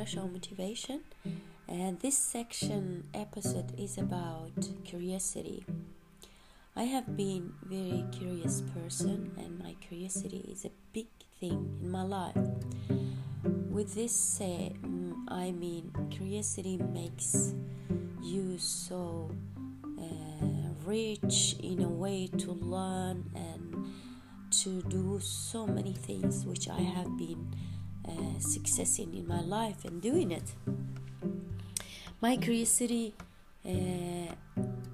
Sandra Show Motivation, and this section episode is about curiosity. I have been very curious person, and my curiosity is a big thing in my life. With this said, I mean curiosity makes you so uh, rich in a way to learn and to do so many things which I have been uh, successing in my life and doing it. My curiosity uh,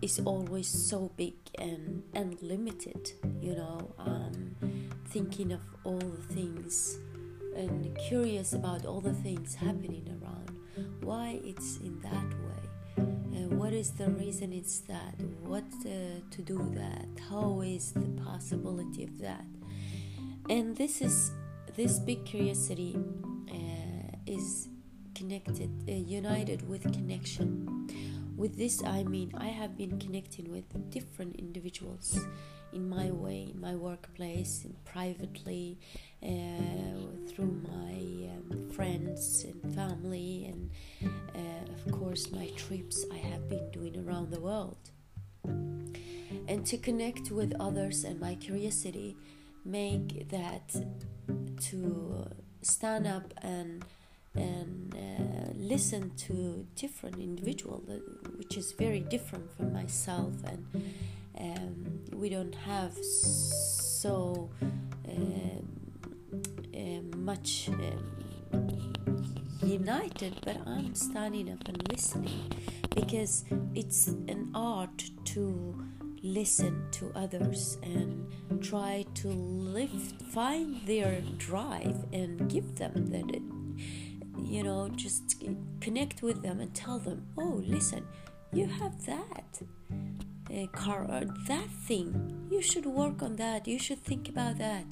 is always so big and unlimited, you know. Um, thinking of all the things and curious about all the things happening around. Why it's in that way? Uh, what is the reason it's that? What uh, to do that? How is the possibility of that? And this is this big curiosity is connected, uh, united with connection. With this, I mean I have been connecting with different individuals in my way, in my workplace, and privately, uh, through my um, friends and family, and uh, of course my trips I have been doing around the world. And to connect with others and my curiosity make that to stand up and and uh, listen to different individual which is very different from myself and um, we don't have so um, uh, much um, united but i'm standing up and listening because it's an art to listen to others and try to lift find their drive and give them that you know just connect with them and tell them oh listen you have that uh, car or that thing. You should work on that. You should think about that.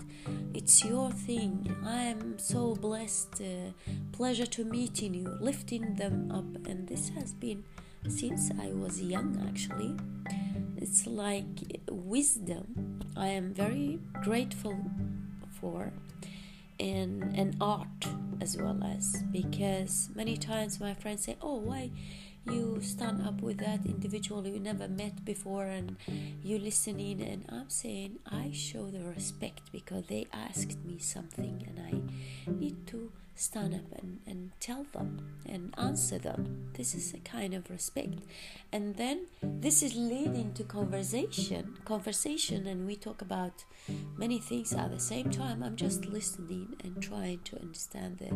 It's your thing. I am so blessed uh, pleasure to meeting you. Lifting them up. And this has been since i was young actually. It's like wisdom I am very grateful for and an art as well as because many times my friends say oh why you stand up with that individual you never met before and you listening? And i'm saying i show the respect because they asked me something and i need to stand up and, and tell them and answer them. This is a kind of respect. And then this is leading to conversation conversation and we talk about many things at the same time. I'm just listening and trying to understand the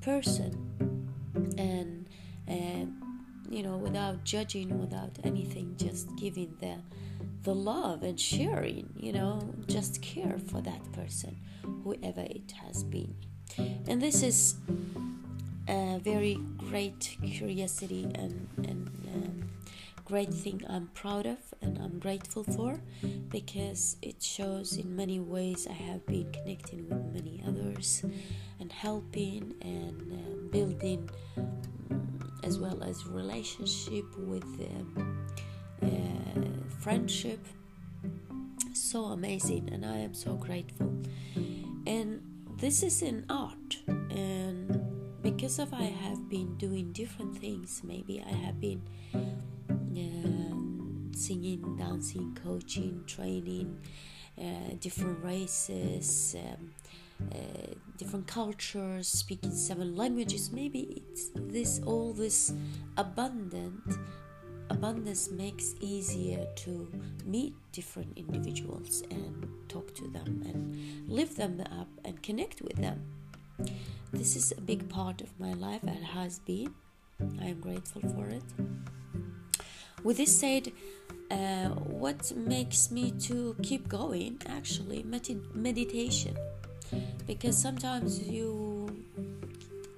person and uh, you know without judging without anything just giving the the love and sharing you know just care for that person whoever it has been and this is a very great curiosity and, and um, great thing I'm proud of and I'm grateful for because it shows in many ways I have been connecting with many others and helping and um, building as well as relationship with um, uh, friendship. So amazing and i am so grateful. And this is an art and because of i have been doing different things maybe i have been um, singing dancing coaching training uh, different races um, uh, different cultures, speaking seven languages. Maybe it's this all this abundant abundance makes easier to meet different individuals and talk to them and lift them up and connect with them. This is a big part of my life and has been. I am grateful for it. With this said, uh, what makes me to keep going? Actually, med- meditation because sometimes you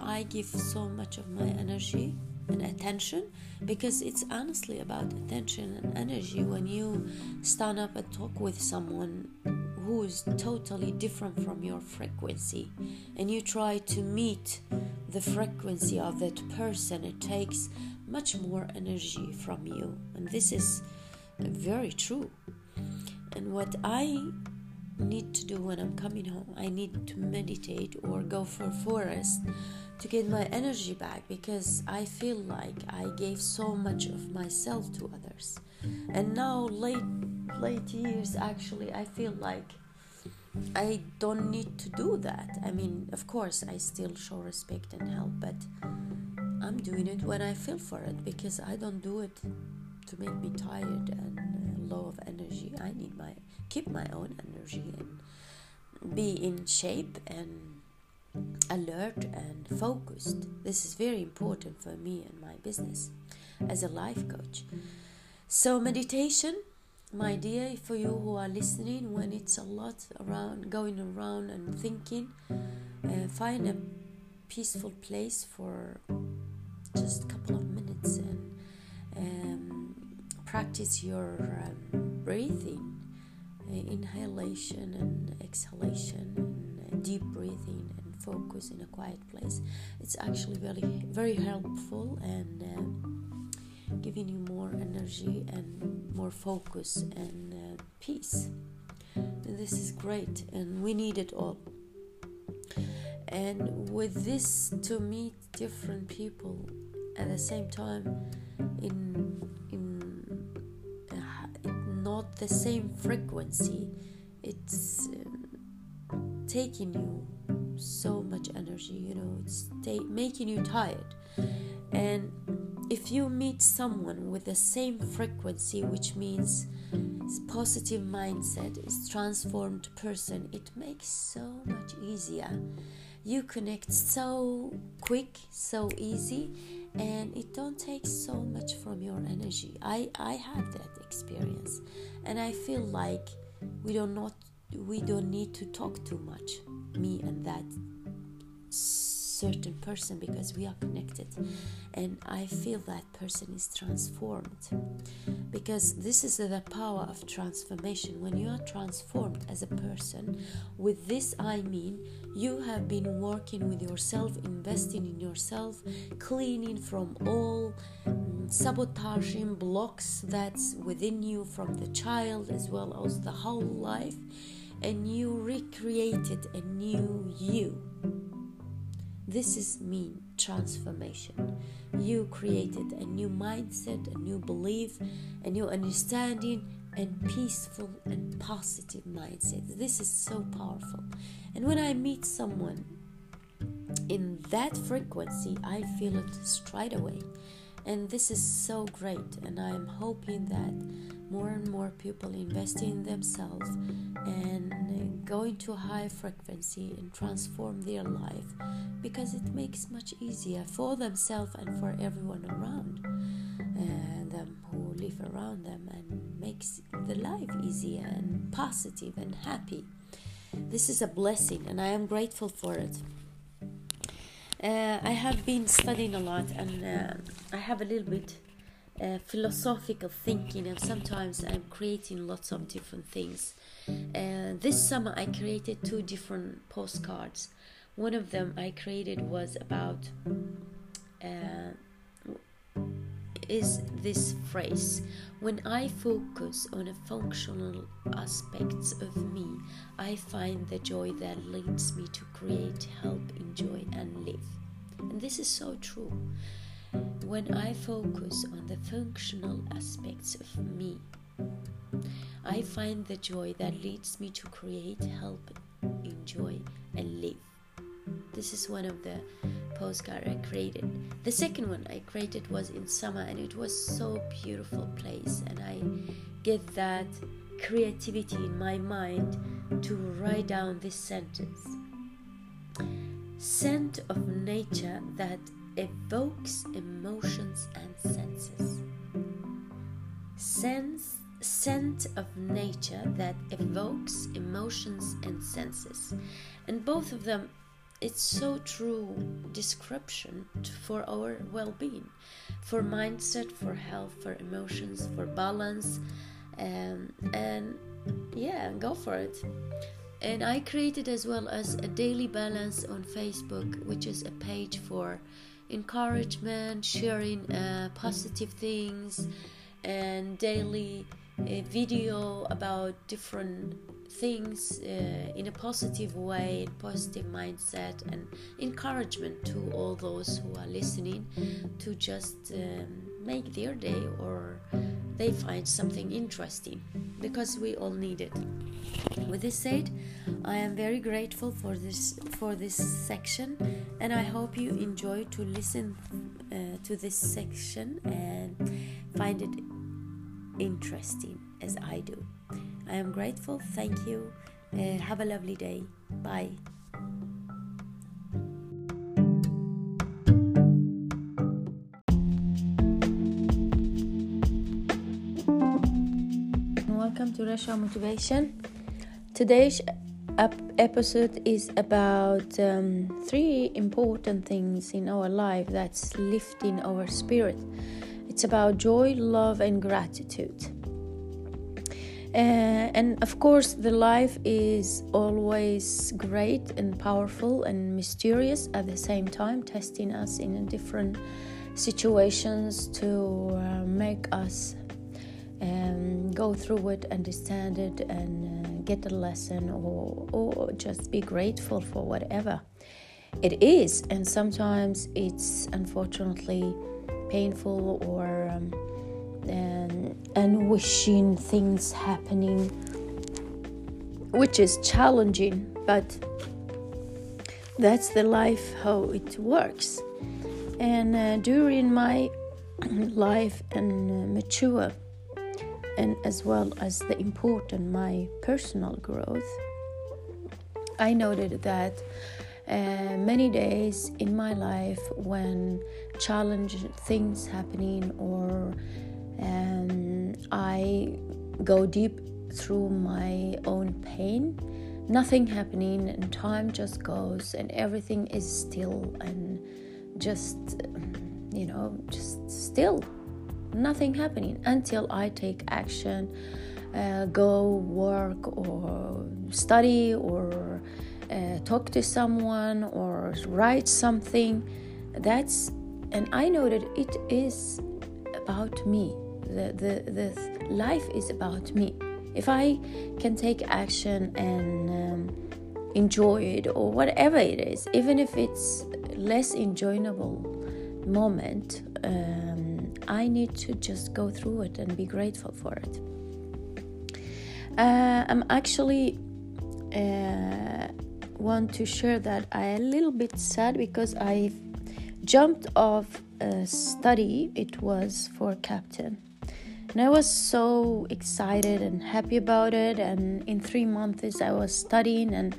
I give so much of my energy and attention because it's honestly about attention and energy. When you stand up and talk with someone who is totally different from your frequency and you try to meet the frequency of that person it takes much more energy from you. And this is very true. And what i need to do when I'm coming home. I need to meditate or go for a forest to get my energy back because I feel like I gave so much of myself to others. And now late late years actually I feel like I don't need to do that. I mean, of course, I still show respect and help, but I'm doing it when I feel for it because I don't do it to make me tired and uh, low of energy. I need my keep my own energy and be in shape and alert and focused. This is very important for me and my business as a life coach. So meditation my dear for you who are listening when it's a lot around going around and thinking uh, find a peaceful place for just a couple of minutes and um, practice your um, breathing uh, inhalation and exhalation and uh, deep breathing focus in a quiet place. It's actually very very helpful and uh, giving you more energy and more focus and uh, peace. And this is great and we need it all. And with this to meet different people at the same time in in uh, not the same frequency it's uh, taking you so much energy you know it's making you tired. And if you meet someone with the same frequency which means positive mindset is transformed person it makes so much easier. You connect so quick so easy and it don't take so much from your energy. I i have that experience and i feel like we don't not we don't need to talk too much me and that certain person because we are connected. And i feel that person is transformed. Because this is the power of transformation. When you are transformed as a person with this i mean you have been working with yourself investing in yourself cleaning from all um, sabotaging blocks that's within you from the child as well as the whole life and you recreated a new you this is mean transformation. You created a new mindset, a new belief, a new understanding, and peaceful and positive mindset. This is so powerful. And when I meet someone in that frequency, I feel it straight away. And this is so great. And I'm hoping that more and more people invest in themselves and go into a high frequency and transform their life because it makes much easier for themselves and for everyone around uh, them who live around them and makes the life easier and positive and happy. This is a blessing and i am grateful for it. Uh, i have been studying a lot and uh, i have a little bit uh, philosophical thinking and sometimes i'm creating lots of different things uh, this summer i created two different postcards one of them I created was about uh, is this phrase when I focus on a functional aspects of me, I find the joy that leads me to create, help, enjoy, and live. And this is so true. When I focus on the functional aspects of me, I find the joy that leads me to create, help, enjoy, and live. This is one of the postcard I created. The second one I created was in summer and it was so beautiful place and I get that creativity in my mind to write down this sentence. Scent of nature that evokes emotions and senses. Sense scent of nature that evokes emotions and senses. And both of them it's so true description for our well-being for mindset for health for emotions for balance um, and yeah go for it and i created as well as a daily balance on facebook which is a page for encouragement sharing uh, positive things and daily a video about different things uh, in a positive way, positive mindset, and encouragement to all those who are listening to just um, make their day or they find something interesting because we all need it. With this said, I am very grateful for this for this section, and I hope you enjoy to listen uh, to this section and find it interesting as I do. I am grateful. Thank you. Uh, have a lovely day. Bye. Welcome to Rasha Motivation. Today's episode is about um, three important things in our life that's lifting our spirit. It's about joy, love, and gratitude. Uh, and of course, the life is always great and powerful and mysterious at the same time, testing us in different situations to uh, make us um, go through it, understand it, and uh, get a lesson, or, or just be grateful for whatever it is. And sometimes it's unfortunately painful or um, and, and wishing things happening, which is challenging, but that's the life how it works. And uh, during my life and uh, mature, and as well as the important my personal growth, I noted that uh, many days in my life when challenging things happening or um, I go deep through my own pain. Nothing happening, and time just goes, and everything is still and just, you know, just still. Nothing happening until I take action, uh, go work or study or uh, talk to someone or write something. That's, and I know that it is about me the, the, the life is about me. If I can take action and um, enjoy it or whatever it is, even if it's less enjoyable moment, um, I need to just go through it and be grateful for it. Uh, I'm actually uh, want to share that I'm a little bit sad because I jumped off a study. It was for captain, and I was so excited and happy about it. And in three months, I was studying and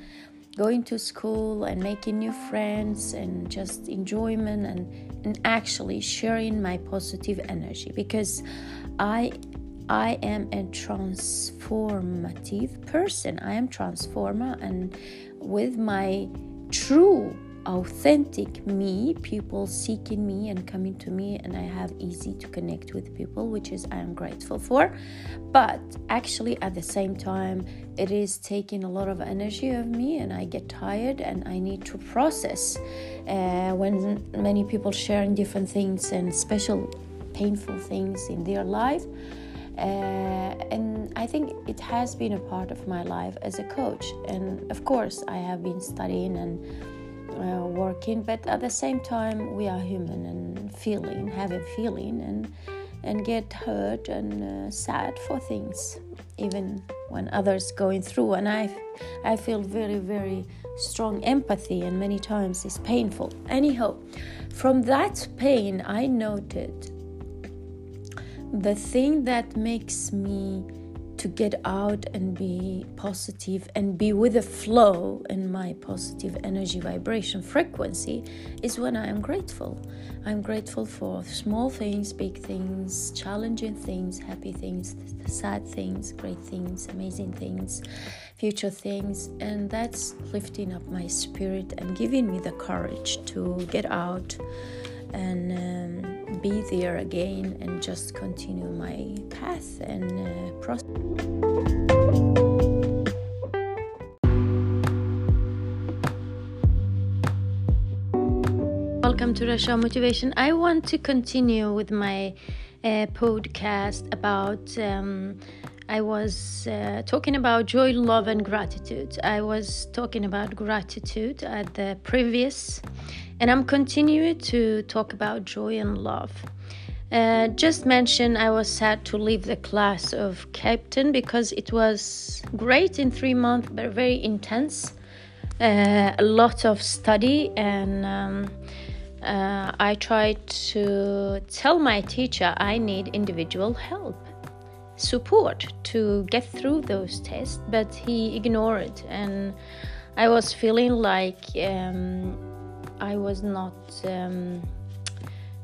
going to school and making new friends and just enjoyment and, and actually sharing my positive energy because I I am a transformative person. I am transformer and with my true authentic me people seeking me and coming to me and i have easy to connect with people which is i am grateful for but actually at the same time it is taking a lot of energy of me and i get tired and i need to process uh, when many people sharing different things and special painful things in their life uh, and I think it has been a part of my life as a coach. And of course, I have been studying and uh, working but at the same time we are human and feeling having feeling and and get hurt and uh, sad for things even when others going through. And i i feel very very strong empathy and many times it's painful. Anyhow from that pain i noted the thing that makes me to get out and be positive and be with the flow in my positive energy vibration frequency is when I am grateful. I'm grateful for small things, big things, challenging things, happy things, sad things, great things, amazing things, future things, and that's lifting up my spirit and giving me the courage to get out and um, be there again and just continue my path and uh, process. Welcome to Rasha Motivation. I want to continue with my a podcast about. Um, I was uh, talking about joy, love, and gratitude. I was talking about gratitude at the previous, and I'm continuing to talk about joy and love. Uh, just mention I was sad to leave the class of captain because it was great in three months, but very intense. Uh, a lot of study, and um, uh, I tried to tell my teacher I need individual help, support to get through those tests, but he ignored, and I was feeling like um, I was not. Um,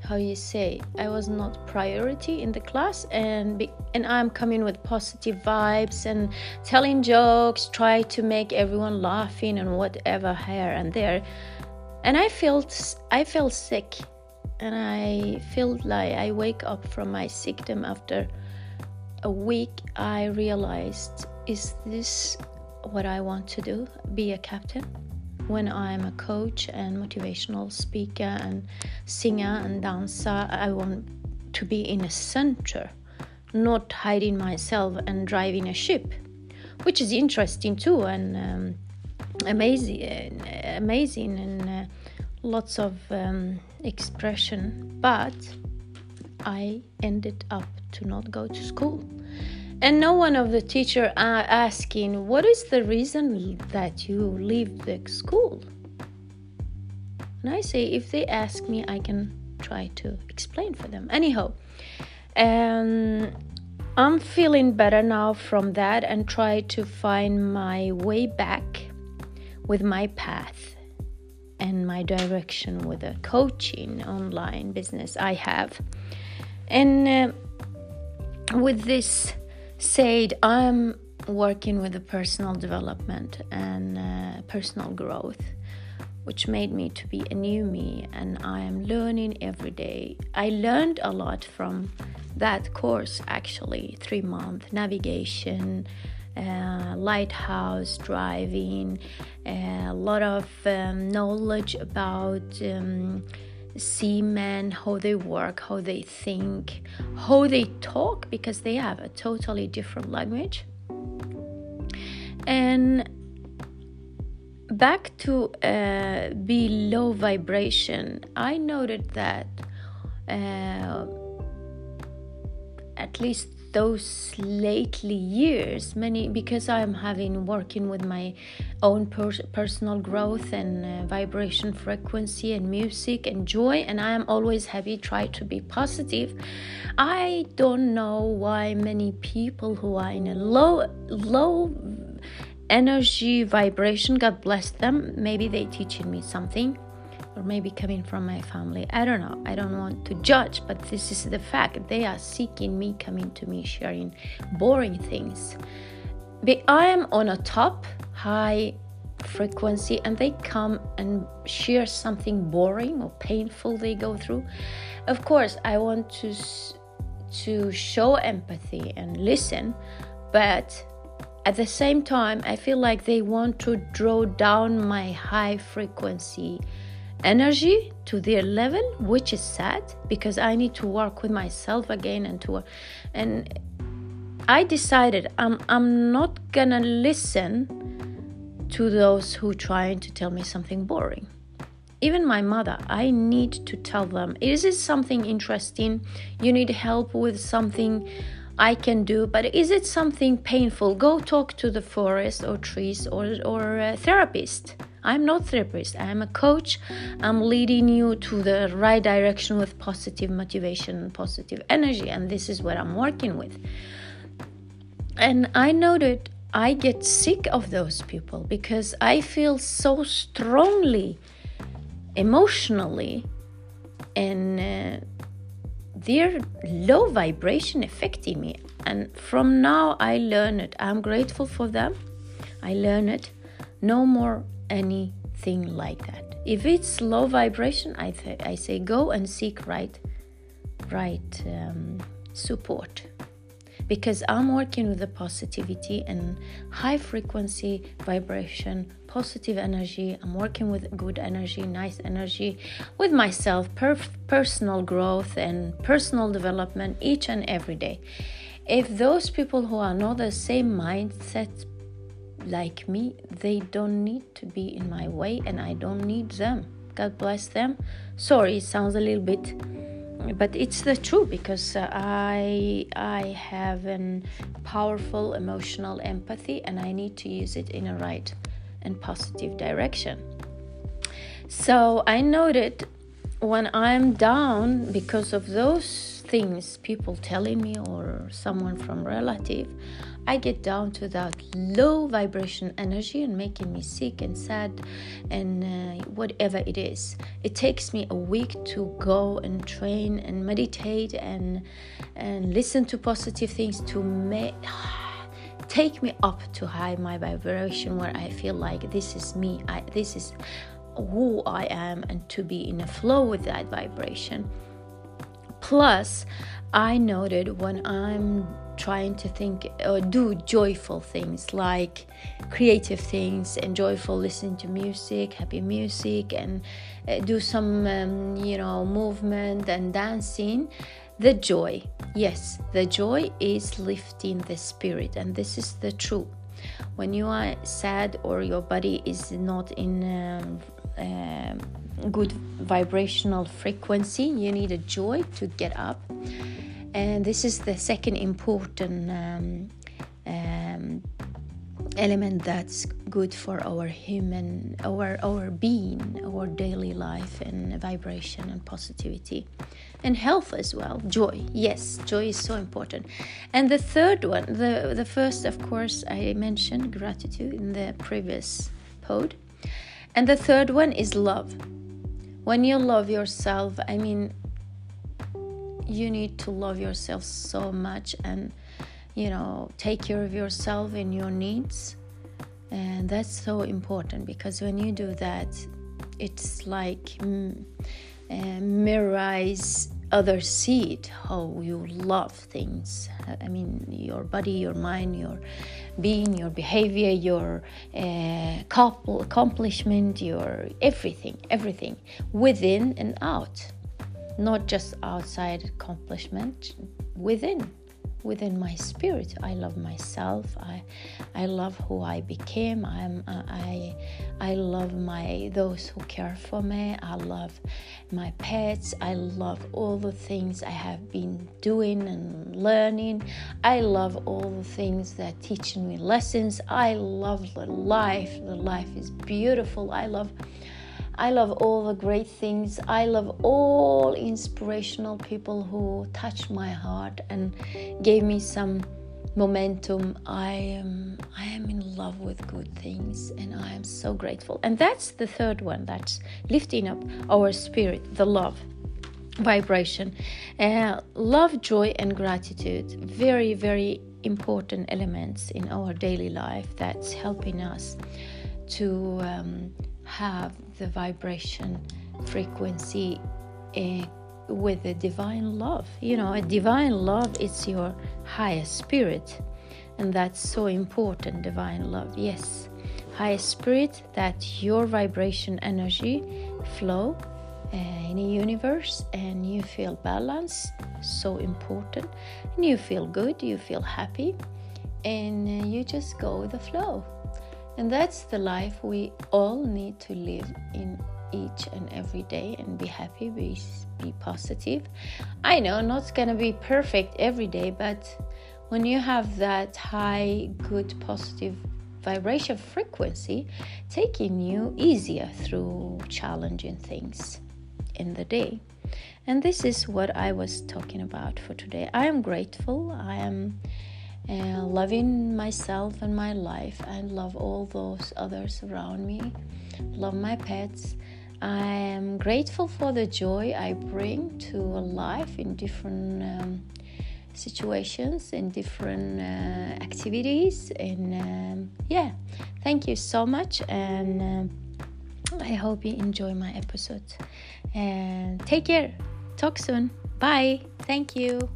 how you say i was not priority in the class and be, and i'm coming with positive vibes and telling jokes try to make everyone laughing and whatever here and there. And i felt i felt sick and i felt like i wake up from my sickdom after a week. I realized is this what i want to do? Be a captain when I'm a coach and motivational speaker and singer and dancer, I want to be in a center, not hiding myself and driving a ship, which is interesting too and um, amazing, amazing and uh, lots of um, expression. But I ended up to not go to school and no one of the teacher are asking what is the reason that you leave the school? And i say if they ask me i can try to explain for them. Anyhow um, i'm feeling better now from that and try to find my way back with my path and my direction with the coaching online business i have. And uh, with this said I'm working with the personal development and uh, personal growth which made me to be a new me and I am learning every day. I learned a lot from that course actually, 3 month navigation, uh, lighthouse driving, uh, a lot of um, knowledge about um, seamen, how they work, how they think, how they talk, because they have a totally different language. And back to uh, be low vibration, I noted that uh, at least those lately years many because i'm having working with my own per- personal growth and uh, vibration frequency and music and joy and i am always happy try to be positive. I don't know why many people who are in a low low energy vibration god bless them maybe they teaching me something or maybe coming from my family. I don't know. I don't want to judge, but this is the fact. They are seeking me, coming to me, sharing boring things. But I am on a top, high frequency, and they come and share something boring or painful they go through. Of course, I want to to show empathy and listen, but at the same time, I feel like they want to draw down my high frequency energy to their level which is sad because i need to work with myself again and to and i decided i'm i'm not gonna listen to those who trying to tell me something boring even my mother i need to tell them is it something interesting you need help with something I can do, but is it something painful? Go talk to the forest or trees or, or a therapist. I'm not therapist. I'm a coach. I'm leading you to the right direction with positive motivation and positive energy, and this is what I'm working with. And I that I get sick of those people because I feel so strongly emotionally and uh, their low vibration affecting me. And from now, I learn it. I'm grateful for them. I learn it. No more anything like that. If it's low vibration, I, th- I say go and seek right, right um, support. because I'm working with the positivity and high frequency vibration, positive energy. I'm working with good energy, nice energy, with myself, per- personal growth and personal development each and every day. If those people who are not the same mindset like me, they don't need to be in my way and I don't need them. God bless them. Sorry, it sounds a little bit but it's the truth because uh, I I have an powerful emotional empathy and I need to use it in a right and positive direction. So I noted when I'm down because of those things, people telling me or someone from relative, I get down to that low vibration energy and making me sick and sad and uh, whatever it is. It takes me a week to go and train and meditate and and listen to positive things to make take me up to high my vibration where I feel like this is me. I, this is who I am and to be in a flow with that vibration. Plus, I noted when I'm trying to think or do joyful things like creative things and joyful listening to music happy music and uh, do some um, you know movement and dancing the joy yes the joy is lifting the spirit and this is the truth. When you are sad or your body is not in um, uh, good vibrational frequency. You need a joy to get up. And this is the second important um, um, element that's good for our human our our being our daily life and vibration and positivity. And health as well. Joy. Yes joy is so important. And the third one the the first of course i mentioned gratitude in the previous pod. And the third one is love when you love yourself i mean you need to love yourself so much and you know take care of yourself and your needs. And that's so important because when you do that it's like mm, uh, mirrors others see it how you love things. I mean your body your mind your being your behavior your uh, accomplishment your everything everything within and out. Not just outside accomplishment within within my spirit. I love myself. I i love who i became. I'm i i love my those who care for me. I love my pets. I love all the things i have been doing and learning. I love all the things that teaching me lessons. I love the life. The life is beautiful. I love I love all the great things. I love all inspirational people who touched my heart and gave me some momentum. I am I am in love with good things and I am so grateful. And that's the third one. That's lifting up our spirit, the love vibration. Uh, love, joy, and gratitude. Very, very important elements in our daily life that's helping us to um, have the vibration frequency uh, with the divine love. You know, a divine love is your highest spirit, and that's so important. Divine love, yes, highest spirit that your vibration energy flow uh, in the universe, and you feel balance. So important, and you feel good. You feel happy, and you just go with the flow. And that's the life we all need to live in each and every day and be happy, be, be positive. I know not gonna be perfect every day, but when you have that high, good, positive vibration frequency, taking you easier through challenging things in the day. And this is what I was talking about for today. I am grateful. I am and loving myself and my life. And love all those others around me. Love my pets. I am grateful for the joy i bring to life in different um, situations in different uh, activities and um, yeah. Thank you so much and uh, i hope you enjoy my episode. And take care. Talk soon. Bye. Thank you